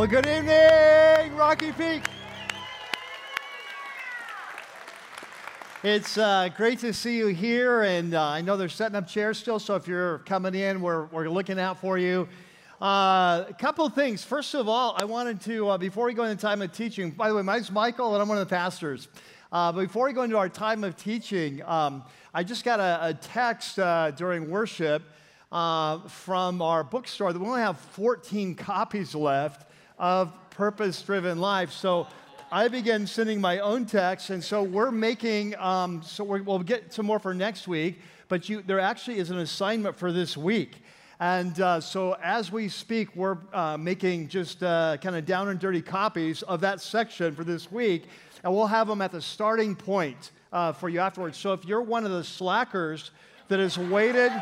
Well, good evening, Rocky Peak. It's uh, great to see you here, and uh, I know they're setting up chairs still, so if you're coming in, we're, we're looking out for you. Uh, a couple things. First of all, I wanted to, uh, before we go into time of teaching, by the way, my name's Michael, and I'm one of the pastors. Uh, before we go into our time of teaching, um, I just got a, a text uh, during worship from our bookstore that we only have 14 copies left of Purpose Driven Life. So I began sending my own texts, and so we're making, um, so we will get some more for next week, but you, there actually is an assignment for this week. And uh, so as we speak, we're uh, making just uh, kind of down and dirty copies of that section for this week, and we'll have them at the starting point uh, for you afterwards. So if you're one of the slackers that has waited,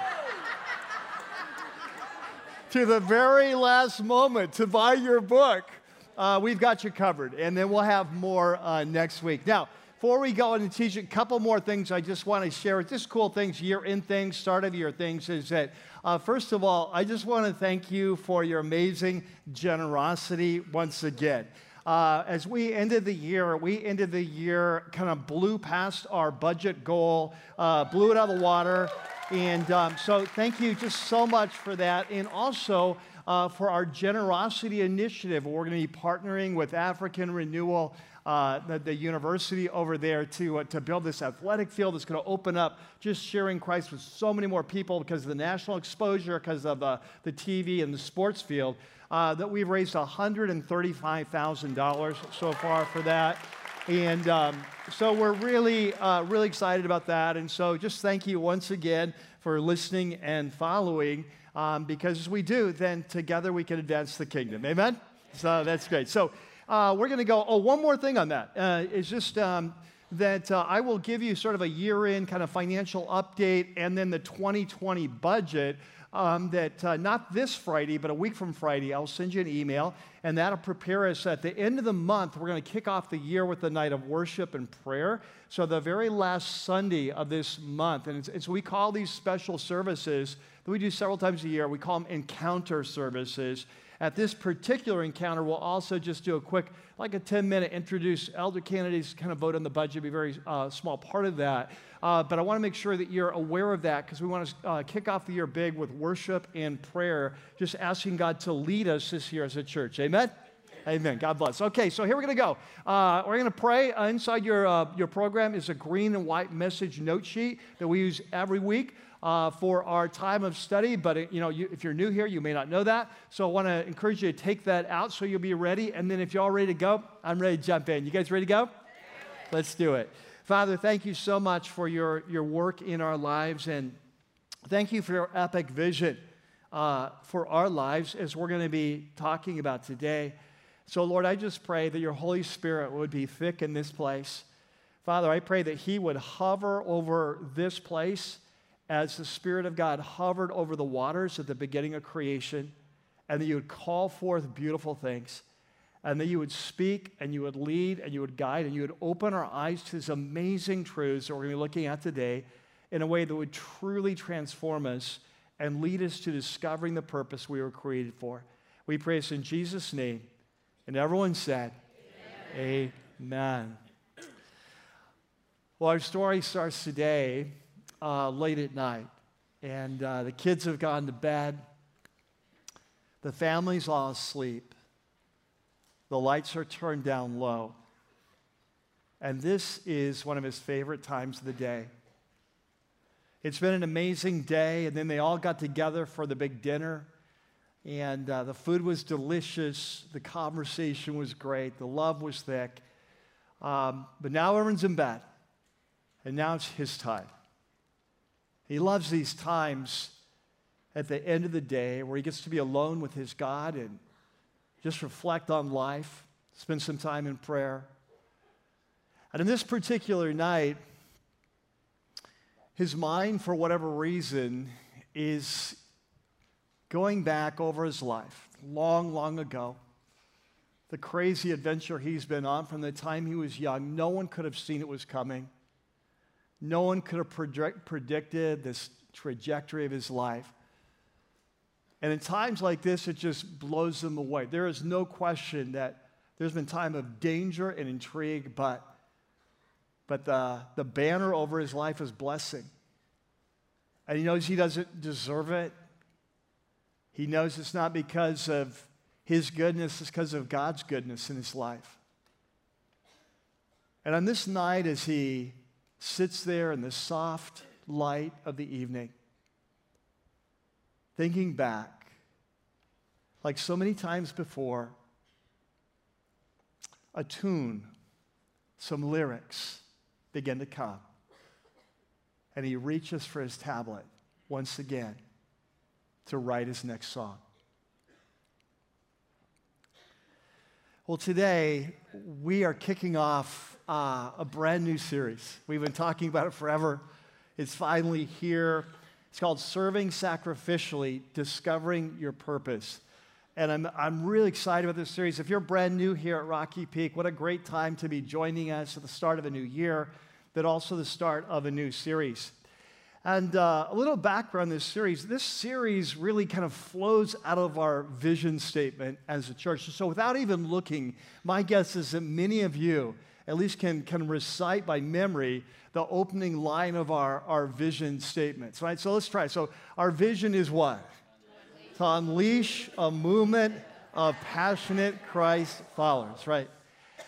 to the very last moment to buy your book, uh, we've got you covered. And then we'll have more uh, next week. Now, before we go into teaching, a couple more things I just want to share. Just cool things, year in things, start of year things is that, uh, first of all, I just want to thank you for your amazing generosity once again. Uh, as we ended the year, we ended the year kind of blew past our budget goal, uh, blew it out of the water. And um, so, thank you just so much for that. And also uh, for our generosity initiative, we're going to be partnering with African Renewal, uh, the, the, university over there, to, uh, to build this athletic field that's going to open up just sharing Christ with so many more people because of the national exposure, because of the TV and the sports field. Uh, that we've raised $135,000 so far for that. And um, so we're really, uh, really excited about that. And so just thank you once again for listening and following, um, because as we do, then together we can advance the kingdom. Amen? So that's great. So uh, we're going to go, oh, one more thing on that. Uh, it's just um, that uh, I will give you sort of a year in kind of financial update and then the 2020 budget um, that uh, not this Friday, but a week from Friday, I'll send you an email, and that'll prepare us at the end of the month. We're going to kick off the year with the night of worship and prayer. So, the very last Sunday of this month, and it's, it's we call these special services that we do several times a year, we call them encounter services. At this particular encounter, we'll also just do a quick, like a 10 minute introduce elder candidates, kind of vote on the budget, be a very uh, small part of that. Uh, but I want to make sure that you're aware of that because we want to uh, kick off the year big with worship and prayer, just asking God to lead us this year as a church. Amen? Amen. God bless. Okay, so here we're going to go. Uh, we're going to pray. Uh, inside your, uh, your program is a green and white message note sheet that we use every week. Uh, for our time of study, but it, you know, you, if you're new here, you may not know that. So I want to encourage you to take that out so you'll be ready. And then if you're all ready to go, I'm ready to jump in. You guys ready to go? Let's do it. Father, thank you so much for your, your work in our lives, and thank you for your epic vision uh, for our lives as we're going to be talking about today. So, Lord, I just pray that your Holy Spirit would be thick in this place. Father, I pray that He would hover over this place as the Spirit of God hovered over the waters at the beginning of creation, and that you would call forth beautiful things and that you would speak and you would lead and you would guide and you would open our eyes to these amazing truths that we're going to be looking at today in a way that would truly transform us and lead us to discovering the purpose we were created for. We pray this in Jesus' name. And everyone said, Amen. Amen. Well, our story starts today uh, late at night, and uh, the kids have gone to bed. The family's all asleep. The lights are turned down low. And this is one of his favorite times of the day. It's been an amazing day, and then they all got together for the big dinner. And uh, the food was delicious, the conversation was great, the love was thick. Um, but now everyone's in bed, and now it's his time. He loves these times at the end of the day where he gets to be alone with his God and just reflect on life, spend some time in prayer. And in this particular night, his mind, for whatever reason, is going back over his life, long, long ago. The crazy adventure he's been on from the time he was young. No one could have seen it was coming. No one could have predict- predicted this trajectory of his life. And in times like this, it just blows them away. There is no question that there's been time of danger and intrigue, but, but the, the banner over his life is blessing. And he knows he doesn't deserve it. He knows it's not because of his goodness, it's because of God's goodness in his life. And on this night, as he sits there in the soft light of the evening, thinking back, like so many times before, a tune, some lyrics begin to come. And he reaches for his tablet once again to write his next song. Well, today we are kicking off uh, a brand new series. We've been talking about it forever. It's finally here. It's called Serving Sacrificially Discovering Your Purpose. And I'm, I'm really excited about this series. If you're brand new here at Rocky Peak, what a great time to be joining us at the start of a new year, but also the start of a new series. And uh, a little background this series this series really kind of flows out of our vision statement as a church. So, without even looking, my guess is that many of you at least can, can recite by memory the opening line of our, our vision statements, right? So, let's try. So, our vision is what? To unleash a movement of passionate Christ followers, right?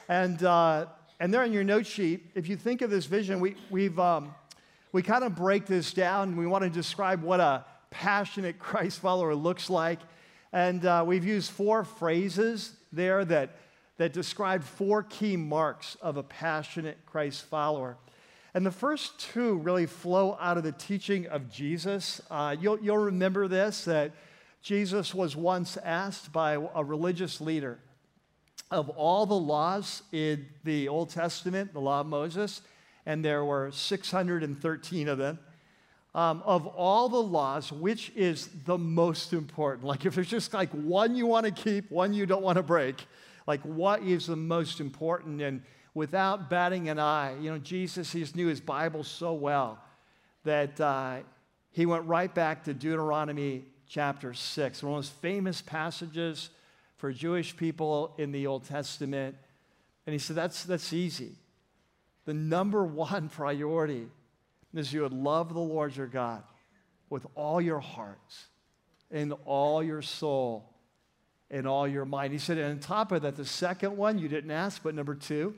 And, uh, and there on your note sheet, if you think of this vision, we, we've. Um, we kind of break this down. and We want to describe what a passionate Christ follower looks like. And uh, we've used four phrases there that, that describe four key marks of a passionate Christ follower. And the first two really flow out of the teaching of Jesus. Uh, you'll, you'll remember this that Jesus was once asked by a religious leader of all the laws in the Old Testament, the law of Moses, and there were 613 of them. Um, of all the laws, which is the most important? Like, if there's just like one you want to keep, one you don't want to break, like, what is the most important? And without batting an eye, you know, Jesus, he just knew his Bible so well that uh, he went right back to Deuteronomy chapter 6, one of the most famous passages for Jewish people in the Old Testament. And he said, That's, that's easy the number one priority is you would love the Lord your God with all your hearts and all your soul and all your mind. He said, and on top of that, the second one you didn't ask, but number two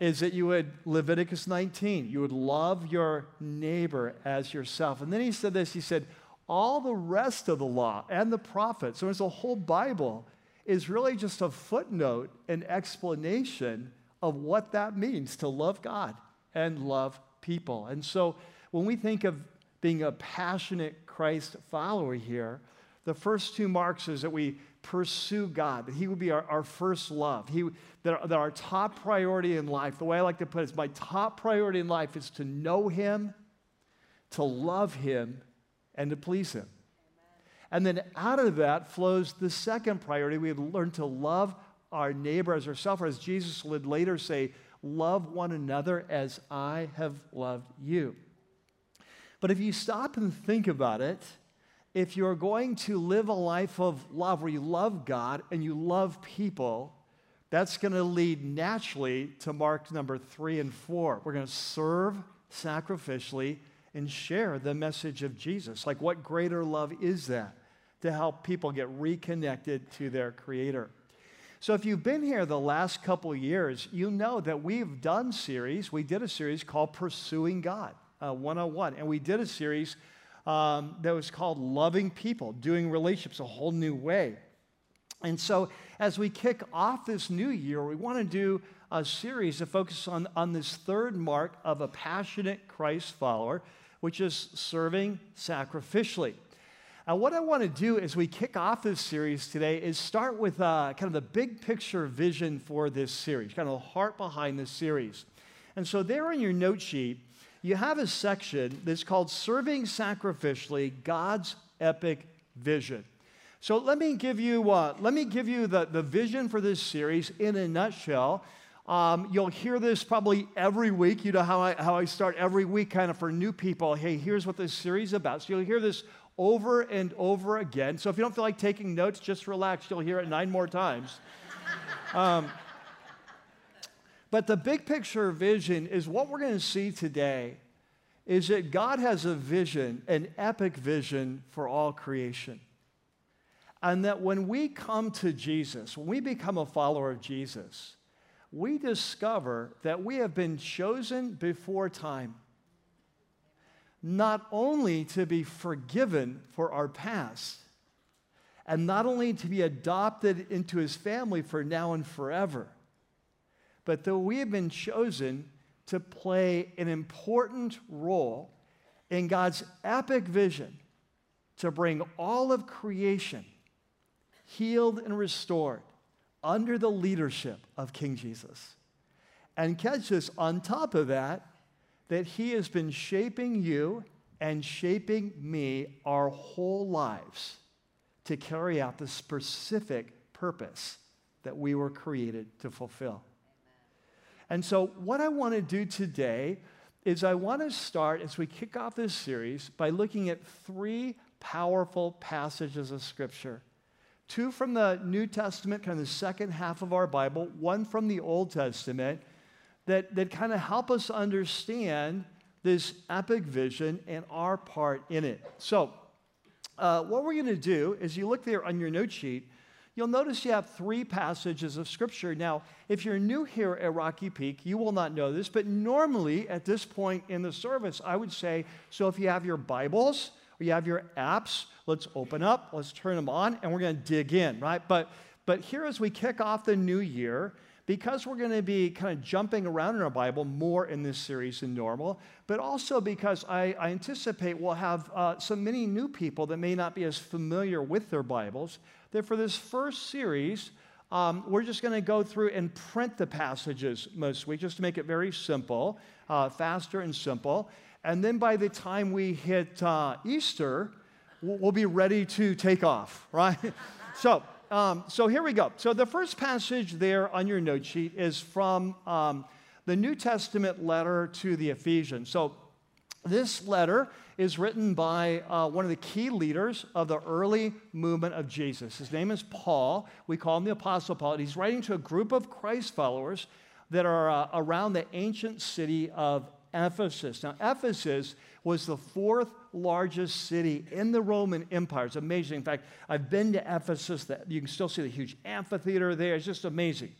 is that you would, Leviticus 19, you would love your neighbor as yourself. And then he said this he said, all the rest of the law and the prophets, so it's a whole Bible, is really just a footnote, an explanation of what that means to love God and love people. And so when we think of being a passionate Christ follower here, the first two marks is that we pursue God, that He would be our, our first love. He, that, that our top priority in life, the way I like to put it is my top priority in life is to know Him, to love Him, and to please Him. And then out of that flows the second priority. We have learned to love our neighbor as ourselves, or as Jesus would later say, love one another as I have loved you. But if you stop and think about it, if you're going to live a life of love where you love God and you love people, that's going to lead naturally to mark number three and four. We're going to serve sacrificially and share the message of Jesus. Like, what greater love is that to help people get reconnected to their Creator? So if you've been here the last couple years, you know that we've done series. We did a series called Pursuing God uh, 101, and we did a series um, that was called Loving People, Doing Relationships a Whole New Way. And so as we kick off this new year, we want to do a series that focuses on, on this third mark of a passionate Christ follower, which is serving sacrificially. And what I want to do as we kick off this series today is start with uh, kind of the big picture vision for this series, kind of the heart behind this series. And so, there on your note sheet, you have a section that's called Serving Sacrificially God's Epic Vision. So, let me give you, uh, let me give you the, the vision for this series in a nutshell. Um, you'll hear this probably every week. You know how I, how I start every week, kind of for new people. Hey, here's what this series is about. So you'll hear this over and over again. So if you don't feel like taking notes, just relax. You'll hear it nine more times. Um, but the big picture vision is what we're going to see today is that God has a vision, an epic vision for all creation. And that when we come to Jesus, when we become a follower of Jesus, we discover that we have been chosen before time, not only to be forgiven for our past, and not only to be adopted into his family for now and forever, but that we have been chosen to play an important role in God's epic vision to bring all of creation healed and restored under the leadership of King Jesus. And catch this on top of that, that He has been shaping you and shaping me our whole lives to carry out the specific purpose that we were created to fulfill. And so, what I want to do today is I want to start as we kick off this series by looking at three powerful passages of Scripture. Two from the New Testament, kind of the second half of our Bible, one from the Old Testament, that, that kind of help us understand this epic vision and our part in it. So, uh, what we're going to do is you look there on your note sheet, you'll notice you have three passages of Scripture. Now, if you're new here at Rocky Peak, you will not know this, but normally at this point in the service, I would say so if you have your Bibles you have your apps, let's open up, let's turn them on, and we're going to dig in, right? But, but here as we kick off the new year, because we're going to be kind of jumping around in our Bible more in this series than normal, but also because I, I anticipate we'll have uh, so many new people that may not be as familiar with their Bibles, that for this first series, um, we're just going to go through and print the passages most just to make it very simple, uh, faster and simple. And then by the time we hit uh, Easter, we'll be ready to take off, right? so, um, so here we go. So the first passage there on your note sheet is from um, the New Testament letter to the Ephesians. So this letter is written by uh, one of the key leaders of the early movement of Jesus. His name is Paul. We call him the Apostle Paul. He's writing to a group of Christ followers that are uh, around the ancient city of Ephesus. Now, Ephesus was the fourth largest city in the Roman Empire. It's amazing. In fact, I've been to Ephesus. You can still see the huge amphitheater there. It's just amazing.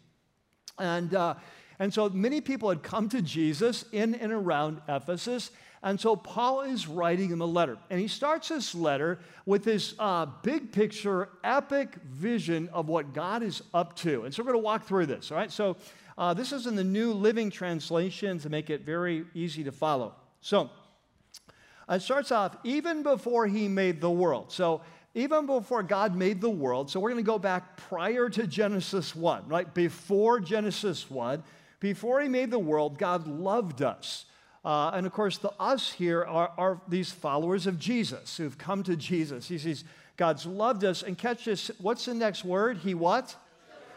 And, uh, and so many people had come to Jesus in and around Ephesus. And so Paul is writing him a letter. And he starts this letter with this uh, big picture, epic vision of what God is up to. And so we're going to walk through this, all right? So uh, this is in the New Living Translation to make it very easy to follow. So it starts off, even before he made the world. So, even before God made the world, so we're going to go back prior to Genesis 1, right? Before Genesis 1, before he made the world, God loved us. Uh, and of course, the us here are, are, these followers of Jesus who've come to Jesus. He says, God's loved us. And catch this, what's the next word? He what?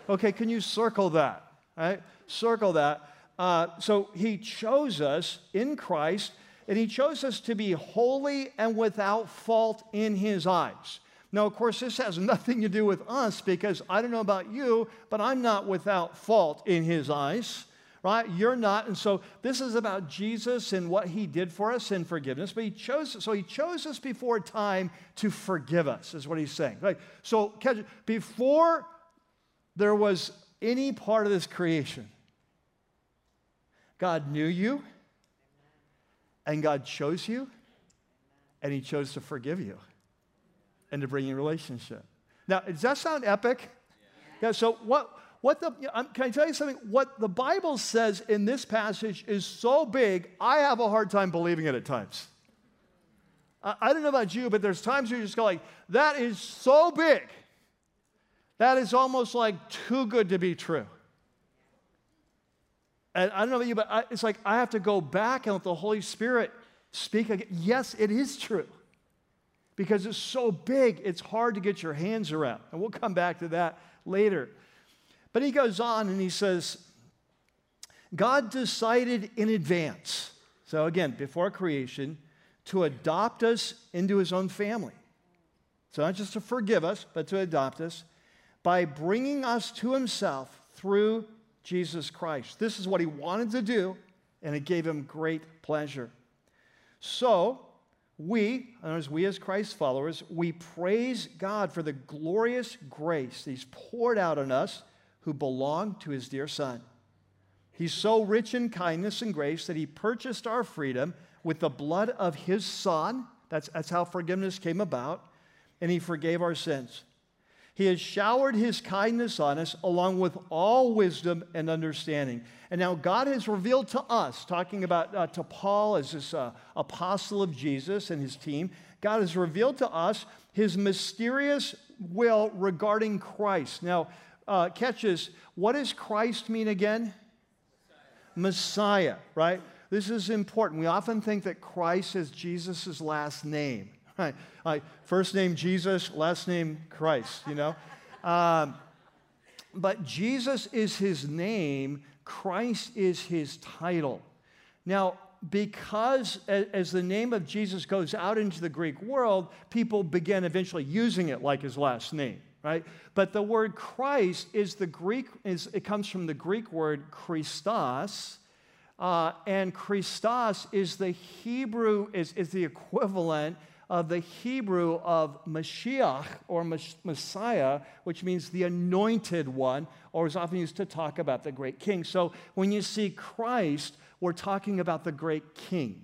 Okay, can you circle that? Right? Circle that. Uh, so he chose us in Christ and he chose us to be holy and without fault in his eyes. Now, of course, this has nothing to do with us because I don't know about you, but I'm not without fault in his eyes, right? You're not. And so this is about Jesus and what he did for us in forgiveness. But he chose, so he chose us before time to forgive us, is what he's saying. Right? So before there was any part of this creation, God knew you and God chose you, and He chose to forgive you and to bring you a relationship. Now, does that sound epic? Yeah, so what, what the, can I tell you something? What the Bible says in this passage is so big, I have a hard time believing it at times. I, I don't know about you, but there's times where you just go like, that is so big. That is almost like too good to be true. And I don't know about you, but I, it's like I have to go back and let the Holy Spirit speak again. Yes, it is true. Because it's so big, it's hard to get your hands around. And we'll come back to that later. But he goes on and he says, God decided in advance, so again, before creation, to adopt us into his own family. So, not just to forgive us, but to adopt us by bringing us to himself through Jesus Christ. This is what he wanted to do, and it gave him great pleasure. So, we, as we as Christ followers, we praise God for the glorious grace that he's poured out on us who belong to his dear Son. He's so rich in kindness and grace that he purchased our freedom with the blood of his Son. That's, that's how forgiveness came about. And he forgave our sins. He has showered his kindness on us along with all wisdom and understanding. And now God has revealed to us, talking about uh, to Paul as this uh, apostle of Jesus and his team, God has revealed to us his mysterious will regarding Christ. Now, uh, catch this. What does Christ mean again? Messiah, right? This is important. We often think that Christ is Jesus' last name, right? Like first name Jesus, last name Christ, you know? Um, but Jesus is his name, Christ is his title. Now, because as the name of Jesus goes out into the Greek world, people begin eventually using it like his last name, right? But the word Christ is the Greek, is, it comes from the Greek word Christos, uh, and Christos is the Hebrew, is, is the equivalent of the Hebrew of Mashiach or Messiah, which means the anointed one, or is often used to talk about the great king. So when you see Christ, we're talking about the great king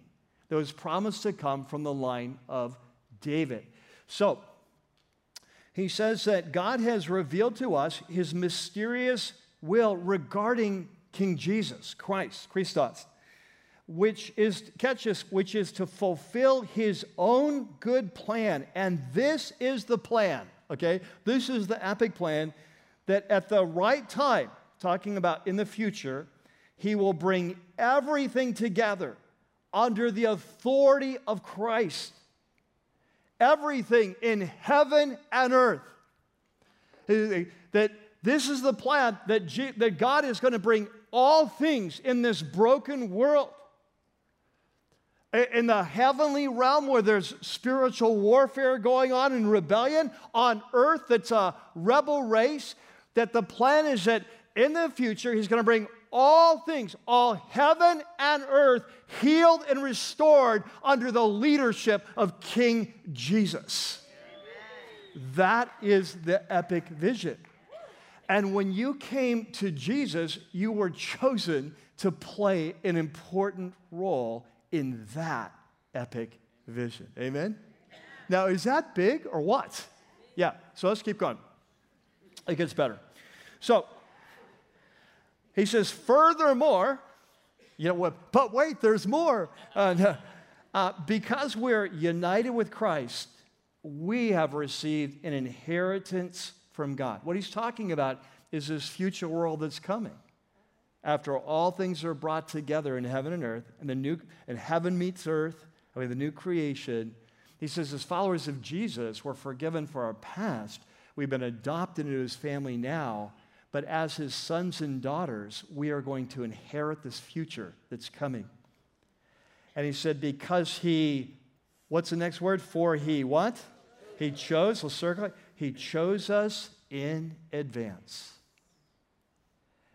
that was promised to come from the line of David. So he says that God has revealed to us his mysterious will regarding King Jesus, Christ, Christos, which is, catch this, which is to fulfill his own good plan. And this is the plan, okay? This is the epic plan that at the right time, talking about in the future, he will bring everything together under the authority of Christ. Everything in heaven and earth. That this is the plan that, G- that God is going to bring all things in this broken world. In the heavenly realm where there's spiritual warfare going on and rebellion, on earth that's a rebel race, that the plan is that in the future he's going to bring all things, all heaven and earth, healed and restored under the leadership of King Jesus. That is the epic vision. And when you came to Jesus, you were chosen to play an important role in that epic vision. Amen? Now, is that big or what? Yeah, so let's keep going. It gets better. So, he says, furthermore, you know what? But wait, there's more. Uh, uh, because we're united with Christ, we have received an inheritance from God. What he's talking about is this future world that's coming. After all things are brought together in heaven and earth, and the new and heaven meets earth, I the new creation, he says, as followers of Jesus, we're forgiven for our past. We've been adopted into his family now, but as his sons and daughters, we are going to inherit this future that's coming. And he said, because he, what's the next word? For he what? He chose, let's circle it. He chose us in advance.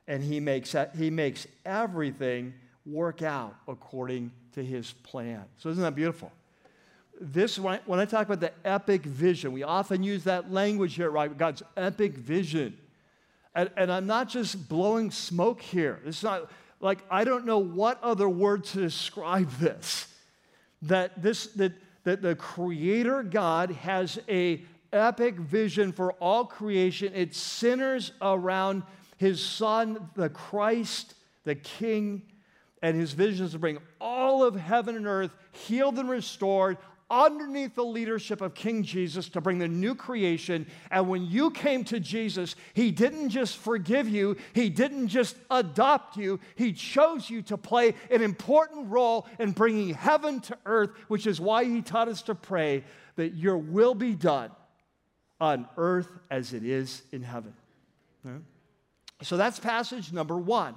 And he makes, he makes everything work out according to his plan. So, isn't that beautiful? This, when I talk about the epic vision, we often use that language here, right? God's epic vision. And, and I'm not just blowing smoke here. It's not like I don't know what other word to describe this. That this that, that the creator God has a epic vision for all creation. It centers around his son, the Christ, the King, and his vision is to bring all of heaven and earth healed and restored underneath the leadership of King Jesus to bring the new creation. And when you came to Jesus, He didn't just forgive you, He didn't just adopt you, He chose you to play an important role in bringing heaven to earth, which is why He taught us to pray that your will be done on earth as it is in heaven. So that's passage number one.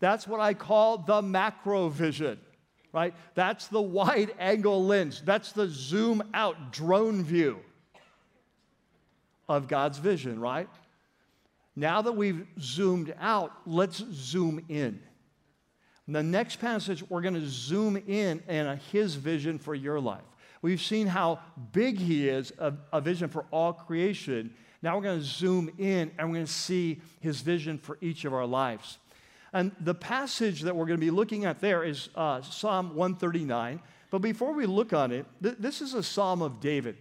That's what I call the macro vision, right? That's the wide angle lens. That's the zoom out drone view of God's vision, right? Now that we've zoomed out, let's zoom in. The next passage, we're going to zoom in on his vision for your life. We've seen how big he is, a, a vision for all creation. Now we're going to zoom in and we're going to see his vision for each of our lives. And the passage that we're going to be looking at there is uh, Psalm 139. But before we look on it, th- this is a psalm of David.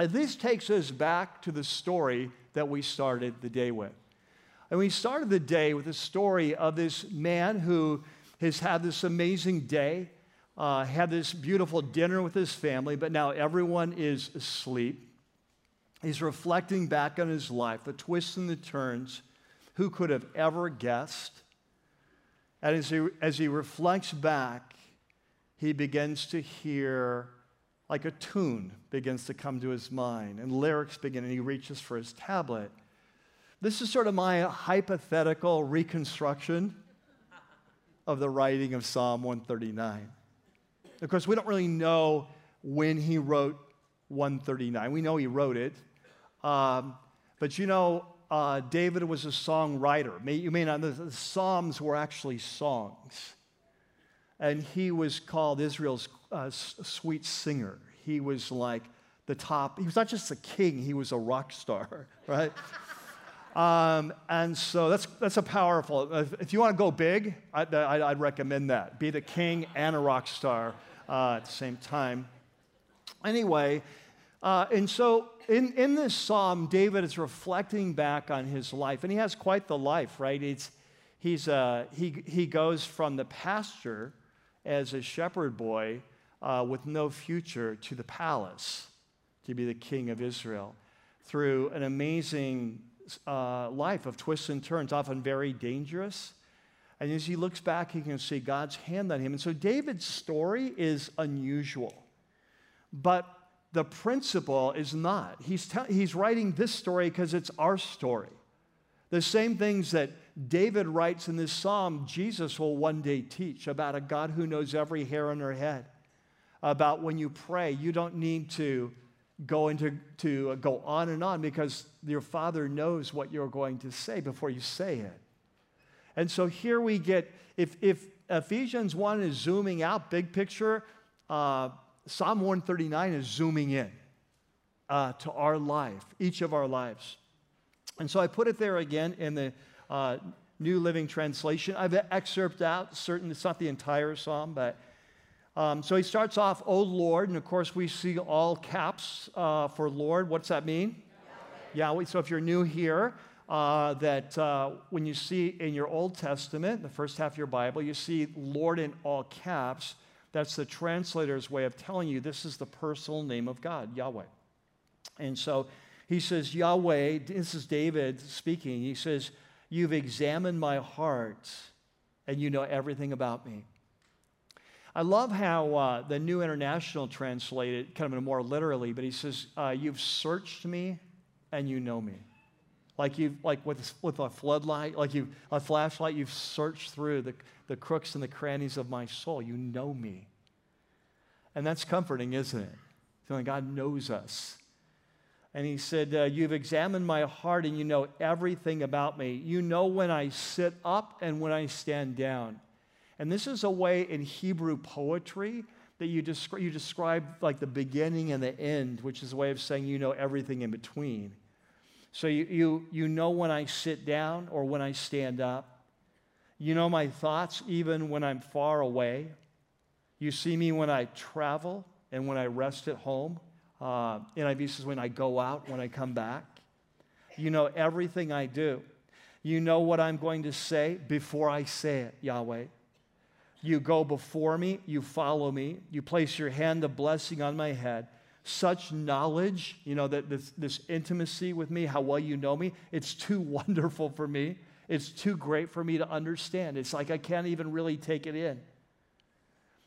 And this takes us back to the story that we started the day with. And we started the day with a story of this man who has had this amazing day, uh, had this beautiful dinner with his family, but now everyone is asleep. He's reflecting back on his life, the twists and the turns. Who could have ever guessed? And as he, as he reflects back, he begins to hear like a tune begins to come to his mind, and lyrics begin, and he reaches for his tablet. This is sort of my hypothetical reconstruction of the writing of Psalm 139. Of course, we don't really know when he wrote 139. We know he wrote it. Um, but you know, uh, David was a songwriter. May, you may not know, the Psalms were actually songs. And he was called Israel's uh, sweet singer. He was like the top, he was not just a king, he was a rock star, right? Um, and so that's, that's a powerful, if you want to go big, I, would recommend that. Be the king and a rock star uh, at the same time. Anyway, uh, and so in, in this psalm, David is reflecting back on his life, and he has quite the life, right? It's, he's, uh, he, he goes from the pasture as a shepherd boy uh, with no future to the palace to be the king of Israel through an amazing uh, life of twists and turns, often very dangerous. And as he looks back, he can see God's hand on him. And so David's story is unusual. But the principle is not. He's, te- he's writing this story because it's our story. The same things that David writes in this psalm, Jesus will one day teach about a God who knows every hair on her head. About when you pray, you don't need to going to, to go on and on because your father knows what you're going to say before you say it. And so here we get, if, if Ephesians 1 is zooming out, big picture, uh, Psalm 139 is zooming in uh, to our life, each of our lives. And so I put it there again in the uh, New Living Translation. I've excerpted out certain, it's not the entire psalm, but um, so he starts off, O Lord, and of course we see all caps uh, for Lord. What's that mean? Yahweh. Yahweh. So if you're new here, uh, that uh, when you see in your Old Testament, the first half of your Bible, you see Lord in all caps. That's the translator's way of telling you this is the personal name of God, Yahweh. And so he says, Yahweh, this is David speaking. He says, You've examined my heart and you know everything about me. I love how uh, the New International translated kind of more literally, but he says, uh, You've searched me and you know me. Like you like with, with a floodlight, like you a flashlight, you've searched through the, the crooks and the crannies of my soul. You know me. And that's comforting, isn't it? Feeling God knows us. And he said, uh, You've examined my heart and you know everything about me. You know when I sit up and when I stand down. And this is a way in Hebrew poetry that you, descri- you describe like the beginning and the end, which is a way of saying you know everything in between. So you, you, you know when I sit down or when I stand up. You know my thoughts even when I'm far away. You see me when I travel and when I rest at home. Uh, NIV says when I go out, when I come back. You know everything I do. You know what I'm going to say before I say it, Yahweh. You go before me, you follow me, you place your hand of blessing on my head. Such knowledge, you know, that this, this intimacy with me, how well you know me, it's too wonderful for me. It's too great for me to understand. It's like I can't even really take it in.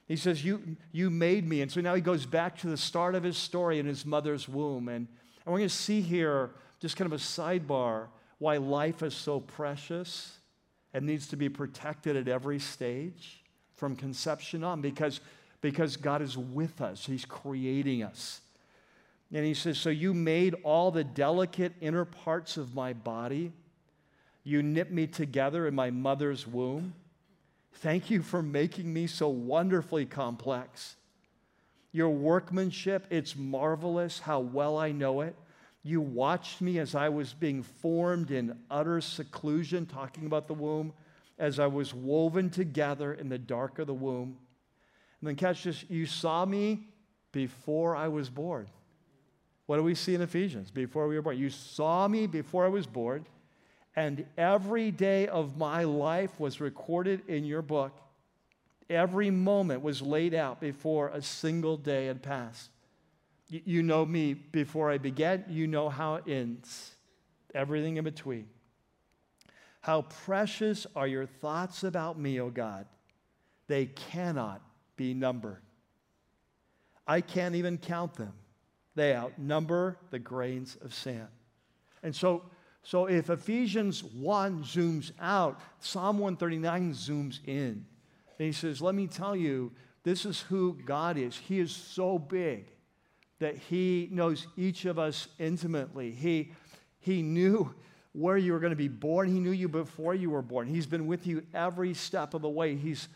He says, You, you made me. And so now he goes back to the start of his story in his mother's womb. And, and we're going to see here just kind of a sidebar why life is so precious and needs to be protected at every stage from conception on because, because God is with us, He's creating us. And He says, So you made all the delicate inner parts of my body, you knit me together in my mother's womb. Thank you for making me so wonderfully complex. Your workmanship, it's marvelous how well I know it. You watched me as I was being formed in utter seclusion, talking about the womb, as I was woven together in the dark of the womb. And then catch this you saw me before I was born. What do we see in Ephesians? Before we were born. You saw me before I was born, and every day of my life was recorded in your book. Every moment was laid out before a single day had passed. You know me before I began, you know how it ends, everything in between. How precious are your thoughts about me, O God. They cannot be numbered. I can't even count them. They outnumber the grains of sand. And so, so if Ephesians 1 zooms out, Psalm 139 zooms in. And he says, Let me tell you, this is who God is. He is so big that He knows each of us intimately. He, he knew where you were going to be born, He knew you before you were born. He's been with you every step of the way. He's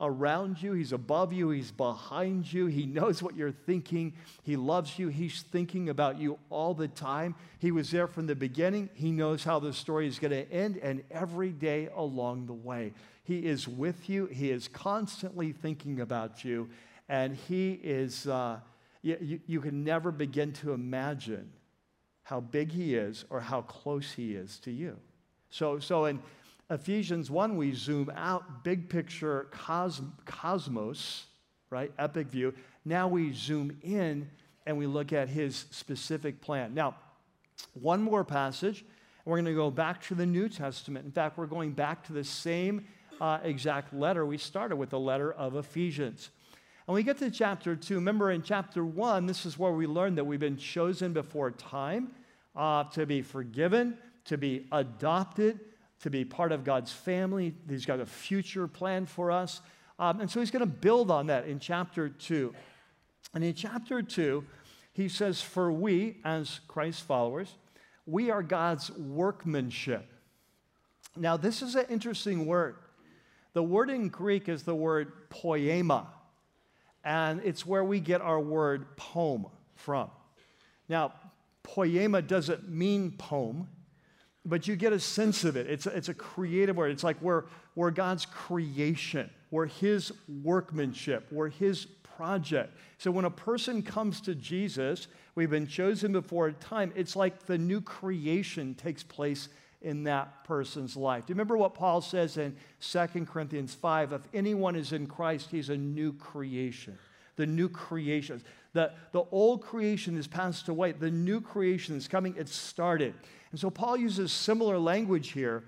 around you, He's above you, He's behind you. He knows what you're thinking. He loves you. He's thinking about you all the time. He was there from the beginning. He knows how the story is going to end, and every day along the way. He is with you. He is constantly thinking about you, and He is, uh, you, you, can never begin to imagine how big He is or how close He is to you. So, so in Ephesians 1, we zoom out, big picture cosmos, right? Epic view. Now we zoom in and we look at his specific plan. Now, one more passage, and we're going to go back to the New Testament. In fact, we're going back to the same uh, exact letter. We started with the letter of Ephesians. And we get to chapter 2. Remember, in chapter 1, this is where we learned that we've been chosen before time uh, to be forgiven, to be adopted, to be part of God's family. He's got a future plan for us. Um, and so he's going to build on that in chapter 2. And in chapter 2, he says, For we, as Christ's followers, we are God's workmanship. Now, this is an interesting word. The word in Greek is the word poema, and it's where we get our word poem from. Now, poema doesn't mean poem, but you get a sense of it. It's a, it's a creative word. It's like we're, we're God's creation, we're His workmanship, we're His project. So when a person comes to Jesus, we've been chosen before time, it's like the new creation takes place in that person's life. Do you remember what Paul says in 2 Corinthians 5? If anyone is in Christ, he's a new creation. The new creation. The, the old creation has passed away. The new creation is coming. It's started. And so Paul uses similar language here.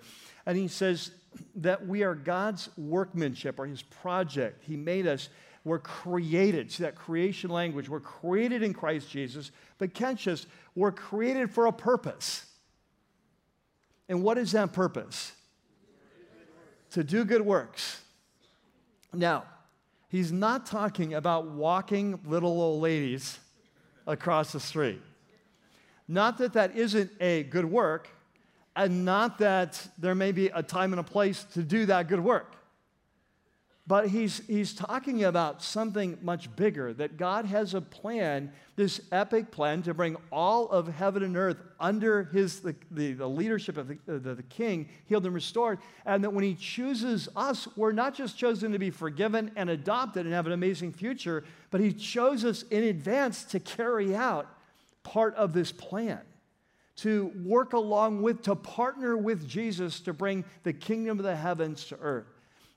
And he says that we are God's workmanship or his project. He made us. We're created. See that creation language. We're created in Christ Jesus. But catch us, we're created for a purpose. And what is that purpose? To do good works. Now, he's not talking about walking little old ladies across the street. Not that that isn't a good work, and not that there may be a time and a place to do that good work. But he's, he's talking about something much bigger that God has a plan, this epic plan to bring all of heaven and earth under his, the, the, the leadership of the, the, the king, healed and restored. And that when he chooses us, we're not just chosen to be forgiven and adopted and have an amazing future, but he chose us in advance to carry out part of this plan to work along with, to partner with Jesus to bring the kingdom of the heavens to earth.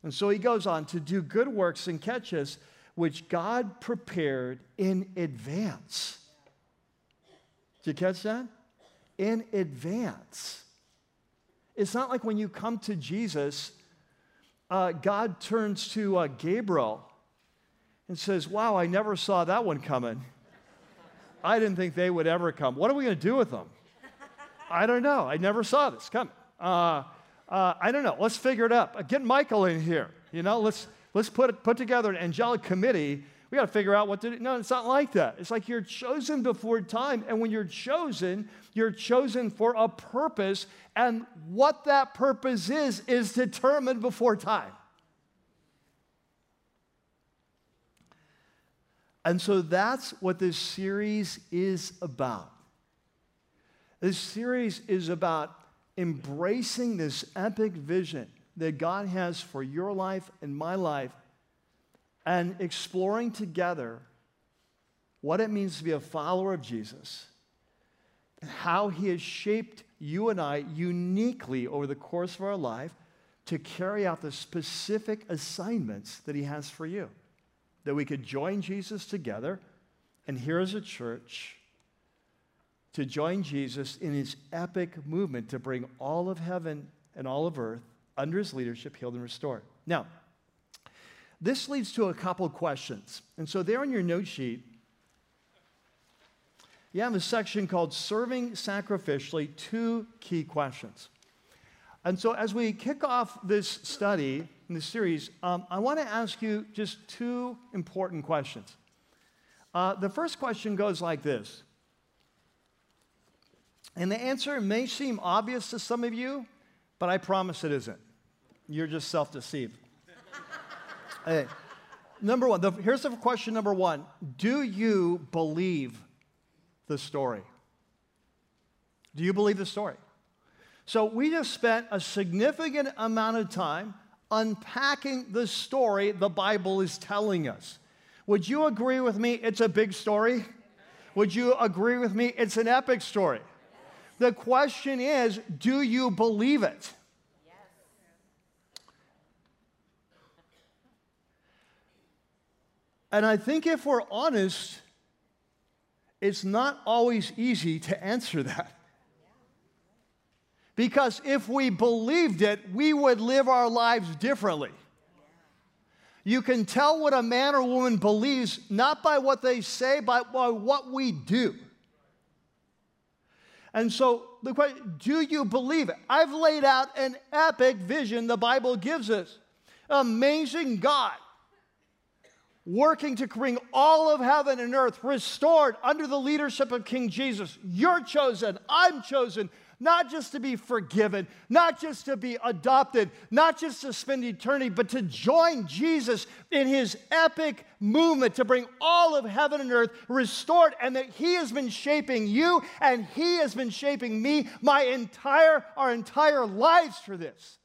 And so he goes on to do good works and catches which God prepared in advance. Did you catch that? In advance. It's not like when you come to Jesus, uh, God turns to uh, Gabriel and says, Wow, I never saw that one coming. I didn't think they would ever come. What are we going to do with them? I don't know. I never saw this coming. Uh, uh, I don't know, let's figure it up. Get Michael in here. You know, let's, let's put, put together an angelic committee. We got to figure out what to do. No, it's not like that. It's like you're chosen before time. And when you're chosen, you're chosen for a purpose. And what that purpose is, is determined before time. And so that's what this series is about. This series is about embracing this epic vision that God has for your life and my life and exploring together what it means to be a follower of Jesus and how he has shaped you and I uniquely over the course of our life to carry out the specific assignments that he has for you that we could join Jesus together and here as a church to join Jesus in his epic movement to bring all of heaven and all of earth under his leadership healed and restored. Now, this leads to a couple questions. And so, there on your note sheet, you have a section called Serving Sacrificially, two key questions. And so, as we kick off this study, in this series, um, I want to ask you just two important questions. Uh, the first question goes like this, and the answer may seem obvious to some of you, but I promise it isn't. You're just self deceived. hey, number one, the, here's the question number one Do you believe the story? Do you believe the story? So, we just spent a significant amount of time unpacking the story the Bible is telling us. Would you agree with me it's a big story? Would you agree with me it's an epic story? The question is do you believe it? And I think if we're honest, it's not always easy to answer that. Because if we believed it, we would live our lives differently. You can tell what a man or woman believes not by what they say, but by what we do. And so the question, do you believe it? I've laid out an epic vision the Bible gives us. Amazing God working to bring all of heaven and earth restored under the leadership of King Jesus. You're chosen, I'm chosen, not just to be forgiven, not just to be adopted, not just to spend eternity, but to join Jesus in his epic movement to bring all of heaven and earth restored, and that he has been shaping you and he has been shaping me my entire, our entire lives for this.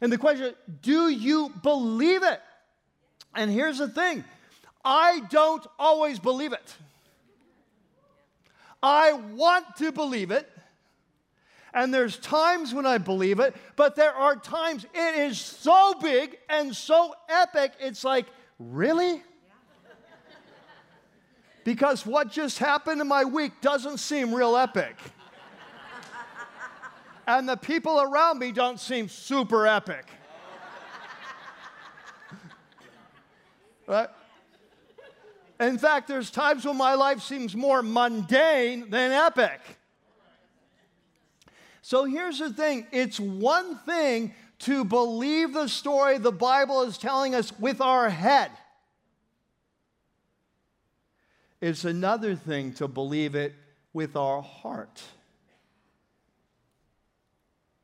And the question do you believe it? And here's the thing I don't always believe it. I want to believe it and there's times when I believe it, but there are times it is so big and so epic, it's like, really? Because what just happened in my week doesn't seem real epic. and the people around me don't seem super epic. right? In fact, there's times when my life seems more mundane than epic. So here's the thing it's one thing to believe the story the Bible is telling us with our head, it's another thing to believe it with our heart.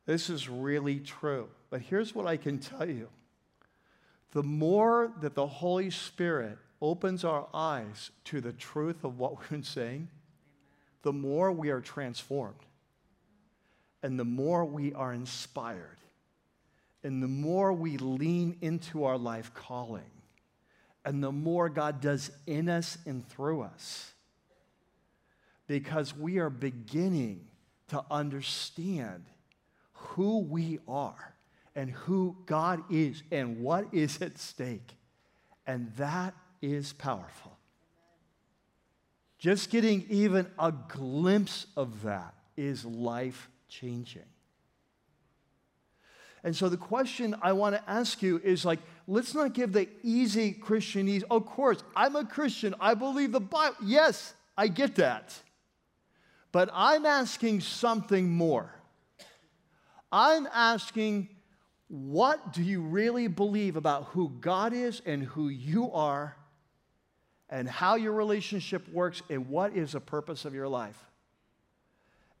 This is really true. But here's what I can tell you the more that the Holy Spirit opens our eyes to the truth of what we've been saying, the more we are transformed and the more we are inspired, and the more we lean into our life calling, and the more God does in us and through us, because we are beginning to understand who we are and who God is and what is at stake. And that is powerful. Just getting even a glimpse of that is life changing. And so the question I want to ask you is like, let's not give the easy Christian Christianese. Of course, I'm a Christian. I believe the Bible. Yes, I get that. But I'm asking something more. I'm asking, what do you really believe about who God is and who you are, and how your relationship works, and what is the purpose of your life?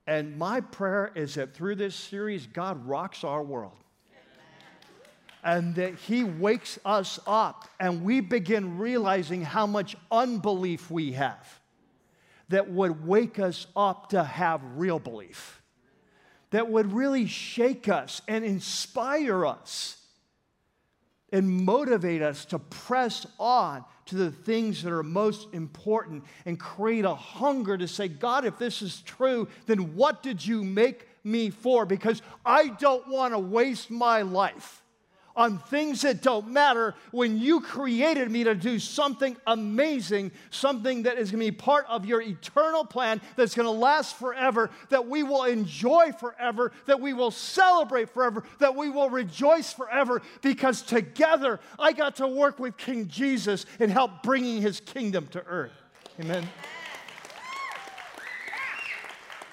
And my prayer is that through this series, God rocks our world. And that He wakes us up and we begin realizing how much unbelief we have that would wake us up to have real belief, that would really shake us and inspire us and motivate us to press on to the things that are most important and create a hunger to say, God, if this is true, then what did you make me for? Because I don't want to waste my life on things that don't matter when you created me to do something amazing, something that is going to be part of your eternal plan that's going to last forever, that we will enjoy forever, that we will celebrate forever, that we will rejoice forever, because together I got to work with King Jesus and help bringing his kingdom to earth. Amen.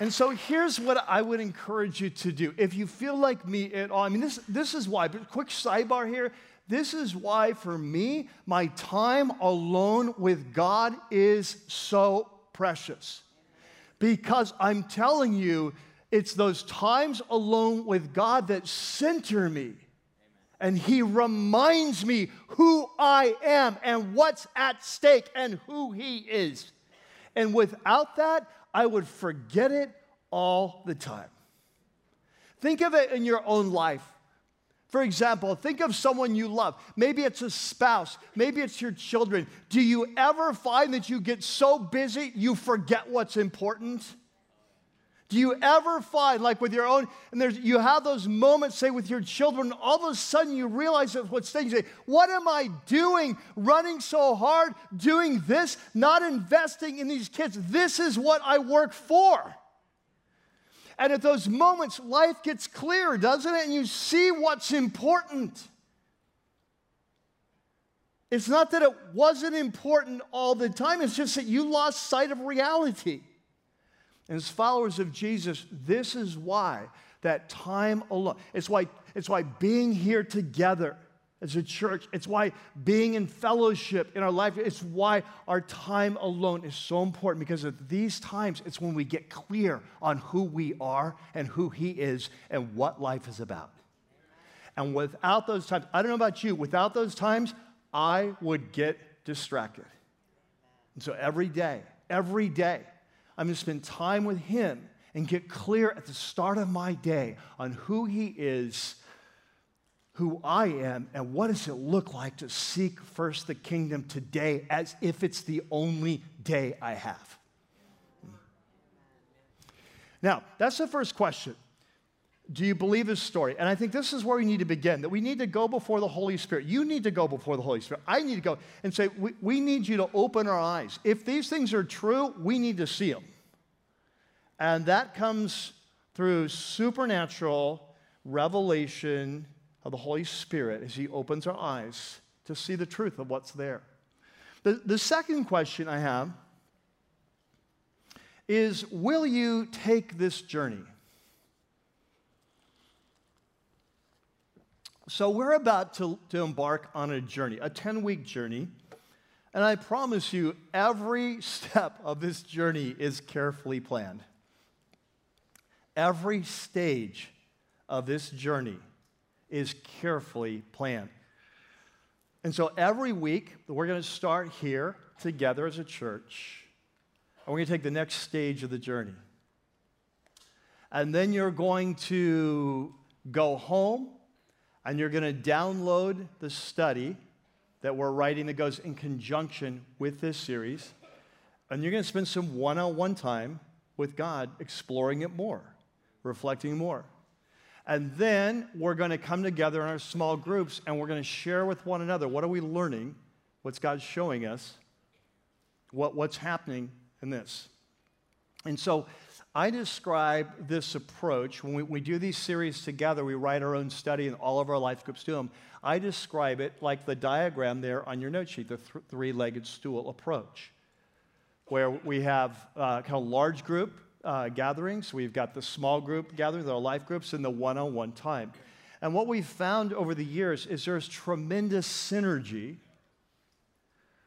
And so here's what I would encourage you to do. If you feel like me at all, I mean, this, this is why, but quick sidebar here. This is why, for me, my time alone with God is so precious. Because I'm telling you, it's those times alone with God that center me. And He reminds me who I am and what's at stake and who He is. And without that, I would forget it all the time. Think of it in your own life. For example, think of someone you love. Maybe it's a spouse, maybe it's your children. Do you ever find that you get so busy you forget what's important? Do you ever find, like with your own, and there's, you have those moments, say, with your children, all of a sudden you realize that what's saying, you say, What am I doing? Running so hard, doing this, not investing in these kids. This is what I work for. And at those moments, life gets clear, doesn't it? And you see what's important. It's not that it wasn't important all the time, it's just that you lost sight of reality. And as followers of Jesus, this is why that time alone, it's why, it's why being here together as a church, it's why being in fellowship in our life, it's why our time alone is so important because at these times, it's when we get clear on who we are and who He is and what life is about. And without those times, I don't know about you, without those times, I would get distracted. And so every day, every day, I'm going to spend time with Him and get clear at the start of my day on who He is, who I am, and what does it look like to seek first the kingdom today as if it's the only day I have. Hmm. Now, that's the first question. Do you believe his story? And I think this is where we need to begin that we need to go before the Holy Spirit. You need to go before the Holy Spirit. I need to go and say, we, we need you to open our eyes. If these things are true, we need to see them. And that comes through supernatural revelation of the Holy Spirit as He opens our eyes to see the truth of what's there. The, the second question I have is Will you take this journey? So, we're about to, to embark on a journey, a 10 week journey. And I promise you, every step of this journey is carefully planned. Every stage of this journey is carefully planned. And so every week, we're going to start here together as a church, and we're going to take the next stage of the journey. And then you're going to go home and you're going to download the study that we're writing that goes in conjunction with this series. And you're going to spend some one on one time with God exploring it more, reflecting more. And then we're going to come together in our small groups and we're going to share with one another what are we learning, what's God showing us, what, what's happening in this. And so I describe this approach when we, we, do these series together, we write our own study and all of our life groups do them. I describe it like the diagram there on your note sheet, the th- three legged stool approach, where we have uh, kind of large group, uh, gatherings. We've got the small group gatherings, our life groups, and the one on one time. And what we've found over the years is there's tremendous synergy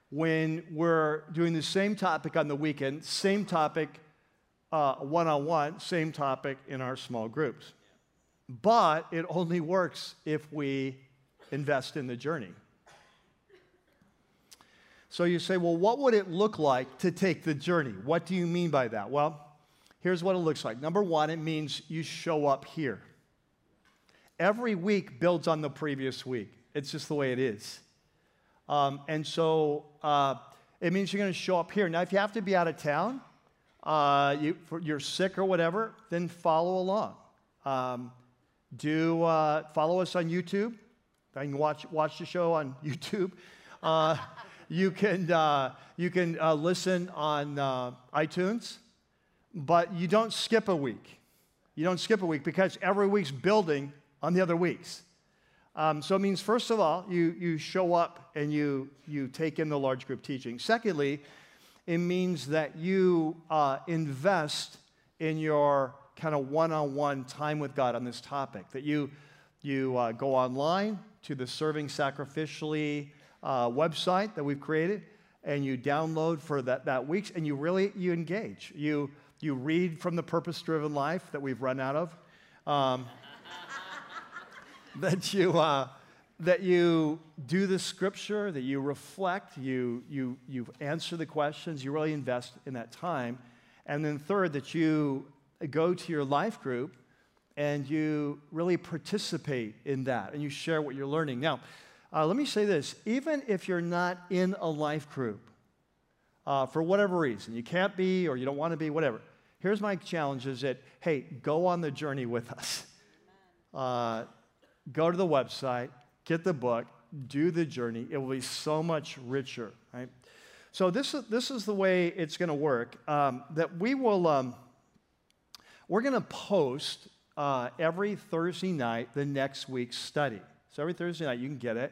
when we're doing the same topic on the weekend, same topic one on one, same topic in our small groups. But it only works if we invest in the journey. So you say, well, what would it look like to take the journey? What do you mean by that? Well, here's what it looks like. Number one, it means you show up here. Every week builds on the previous week, it's just the way it is. Um, and so uh, it means you're going to show up here. Now, if you have to be out of town, uh, you, are sick or whatever, then follow along. Um, do uh, follow us on YouTube. I can watch, watch the show on YouTube. Uh, you can, uh, you can uh, listen on uh, iTunes, but you don't skip a week. You don't skip a week because every week's building on the other weeks. Um, so it means, first of all, you, you show up and you, you take in the large group teaching. Secondly, it means that you uh, invest in your kind of one on one time with God on this topic, that you, you uh, go online to the Serving Sacrificially uh, website that we've created and you download for that, that week and you really you engage. You you read from the purpose driven life that we've run out of um, that you, uh, that you do the scripture, that you reflect, you, you, you answer the questions, you really invest in that time. And then, third, that you go to your life group and you really participate in that and you share what you're learning. Now, uh, let me say this even if you're not in a life group, uh, for whatever reason, you can't be or you don't want to be, whatever, here's my challenge is that, hey, go on the journey with us. Uh, go to the website, get the book, do the journey. It will be so much richer, right? So this is, this is the way it's going to work. Um, that we will, um, we're going to post uh, every Thursday night the next week's study. So every Thursday night you can get it.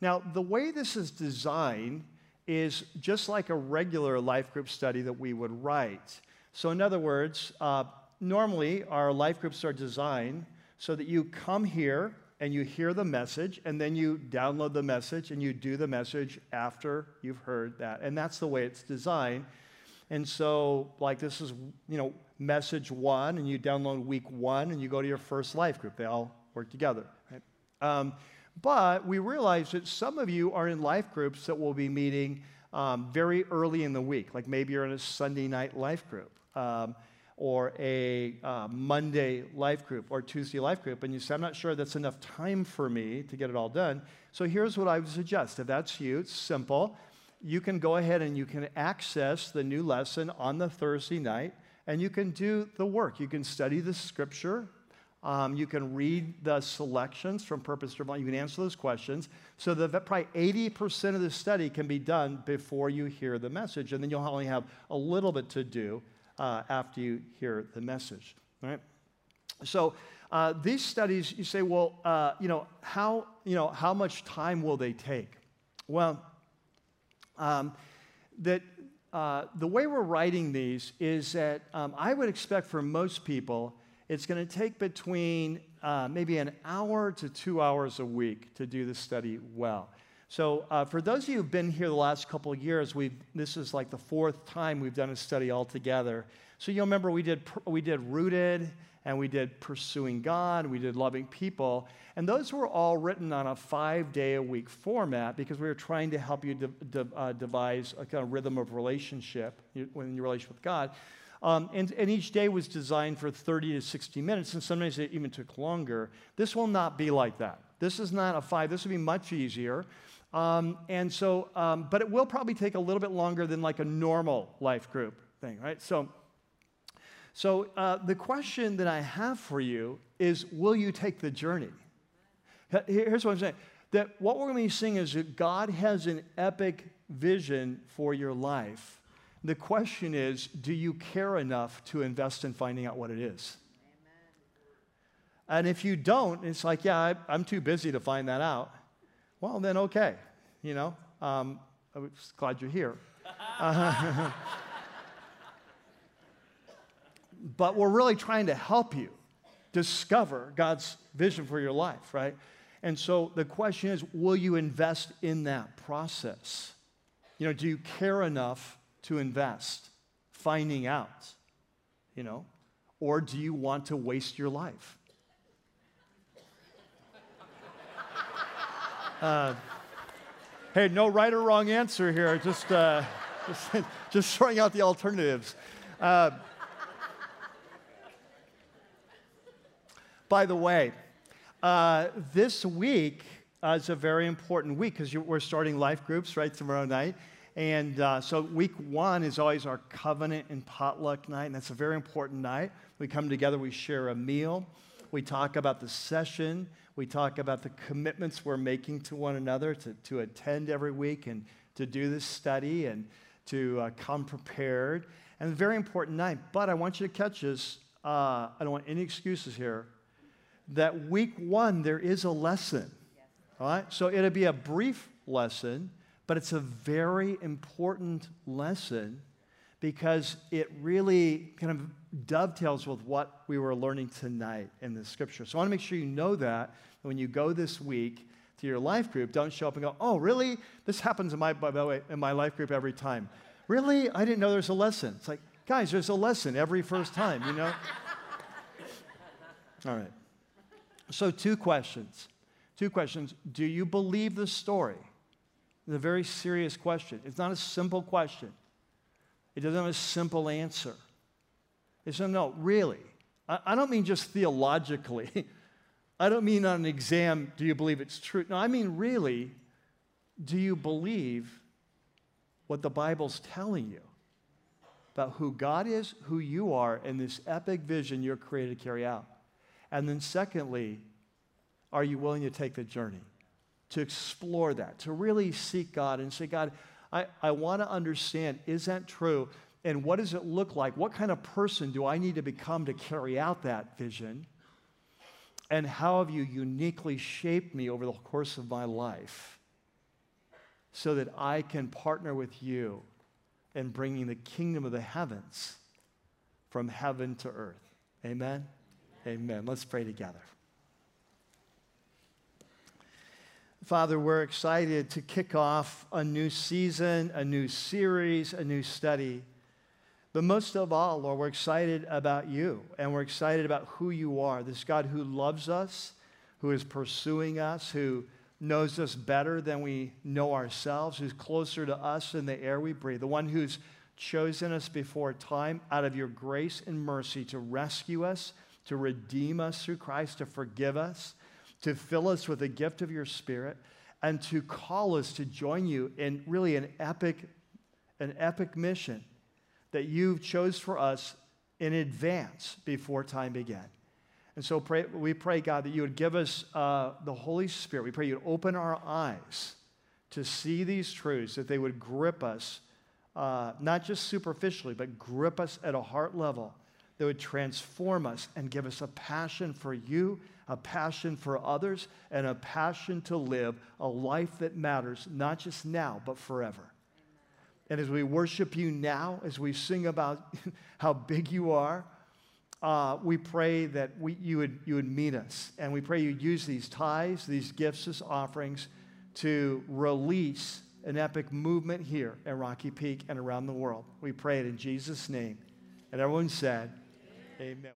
Now, the way this is designed is just like a regular life group study that we would write. So, in other words, uh, normally our life groups are designed so that you come here and you hear the message, and then you download the message and you do the message after you've heard that. And that's the way it's designed. And so, like, this is, you know, message one, and you download week one, and you go to your first life group. They all work together. Right? Um, but we realize that some of you are in life groups that will be meeting um, very early in the week, like maybe you're in a Sunday night life group. Um, or a uh, Monday life group or Tuesday life group, and you say, I'm not sure that's enough time for me to get it all done. So here's what I would suggest. If that's you, it's simple. You can go ahead and you can access the new lesson on the Thursday night, and you can do the work. You can study the scripture. Um, you can read the selections from Purpose Driven. You can answer those questions. So that probably 80% of the study can be done before you hear the message, and then you'll only have a little bit to do uh, after you hear the message. Right? So uh, these studies, you say, well, uh, you know, how you know how much time will they take? Well, um, that uh, the way we're writing these is that um, I would expect for most people it's going to take between uh, maybe an hour to two hours a week to do the study well. So, uh, for those of you who've been here the last couple of years, we this is like the fourth time we've done a study all together. So, you'll remember we did, we did Rooted, and we did Pursuing God, we did Loving People, and those were all written on a five day a week format because we were trying to help you de- de- uh, devise a kind of rhythm of relationship in your relationship with God. Um, and, and, each day was designed for 30 to 60 minutes, and sometimes it even took longer. This will not be like that. This is not a five, this will be much easier. Um, and so, um, but it will probably take a little bit longer than like a normal life group thing, right? So, so uh, the question that I have for you is, will you take the journey? Here's what I'm saying: that what we're going to be seeing is that God has an epic vision for your life. The question is, do you care enough to invest in finding out what it is? And if you don't, it's like, yeah, I, I'm too busy to find that out well, then okay. You know, um, I'm just glad you're here. Uh, but we're really trying to help you discover God's vision for your life, right? And so the question is will you invest in that process? You know, do you care enough to invest finding out? You know, or do you want to waste your life? Uh, hey, no right or wrong answer here. Just, uh, just, just, throwing out the alternatives. Uh, by the way, uh, this week uh, is a very important week because we're starting life groups right tomorrow night. And uh, so, week one is always our covenant and potluck night, and that's a very important night. We come together, we share a meal, we talk about the session, we talk about the commitments we're making to one another to, to attend every week and to do this study and to uh, come prepared. And a very important night. But I want you to catch this. Uh, I don't want any excuses here. That week one, there is a lesson. All right? So it'll be a brief lesson but it's a very important lesson because it really kind of dovetails with what we were learning tonight in the scripture. So I want to make sure you know that when you go this week to your life group, don't show up and go, oh, really? This happens in my, by the way, in my life group every time. Really? I didn't know there's a lesson. It's like, guys, there's a lesson every first time, you know? All right. So, two questions. Two questions. Do you believe the story? It's a very serious question. It's not a simple question. It doesn't have a simple answer. It's no, really. I, I don't mean just theologically. I don't mean on an exam, do you believe it's true? No, I mean really, do you believe what the Bible's telling you about who God is, who you are, and this epic vision you're created to carry out? And then, secondly, are you willing to take the journey? to explore that, to really seek God and say, God, I, I want to understand, is that true? And what does it look like? What kind of person do I need to become to carry out that vision? And how have you uniquely shaped me over the course of my life so that I can partner with you in bringing the kingdom of the heavens from heaven to earth? Amen? Amen. Amen. Let's pray together. Father, we're excited to kick off a new season, a new series, a new study. But most of all, Lord, we're excited about you and we're excited about who you are this God who loves us, who is pursuing us, who knows us better than we know ourselves, who's closer to us than the air we breathe, the one who's chosen us before time out of your grace and mercy to rescue us, to redeem us through Christ, to forgive us to fill us with the gift of your Spirit, and to call us to join you in really an epic, an epic mission that you chose for us in advance before time began. And so pray, we pray, God, that you would give us uh, the Holy Spirit. We pray you'd open our eyes to see these truths, that they would grip us, uh, not just superficially, but grip us at a heart level that would transform us and give us a passion for you a passion for others, and a passion to live a life that matters, not just now, but forever. And as we worship you now, as we sing about how big you are, uh, we pray that we, you, would, you would meet us. And we pray you'd use these tithes, these gifts as offerings to release an epic movement here at Rocky Peak and around the world. We pray it in Jesus' name. And everyone said, Amen. Amen.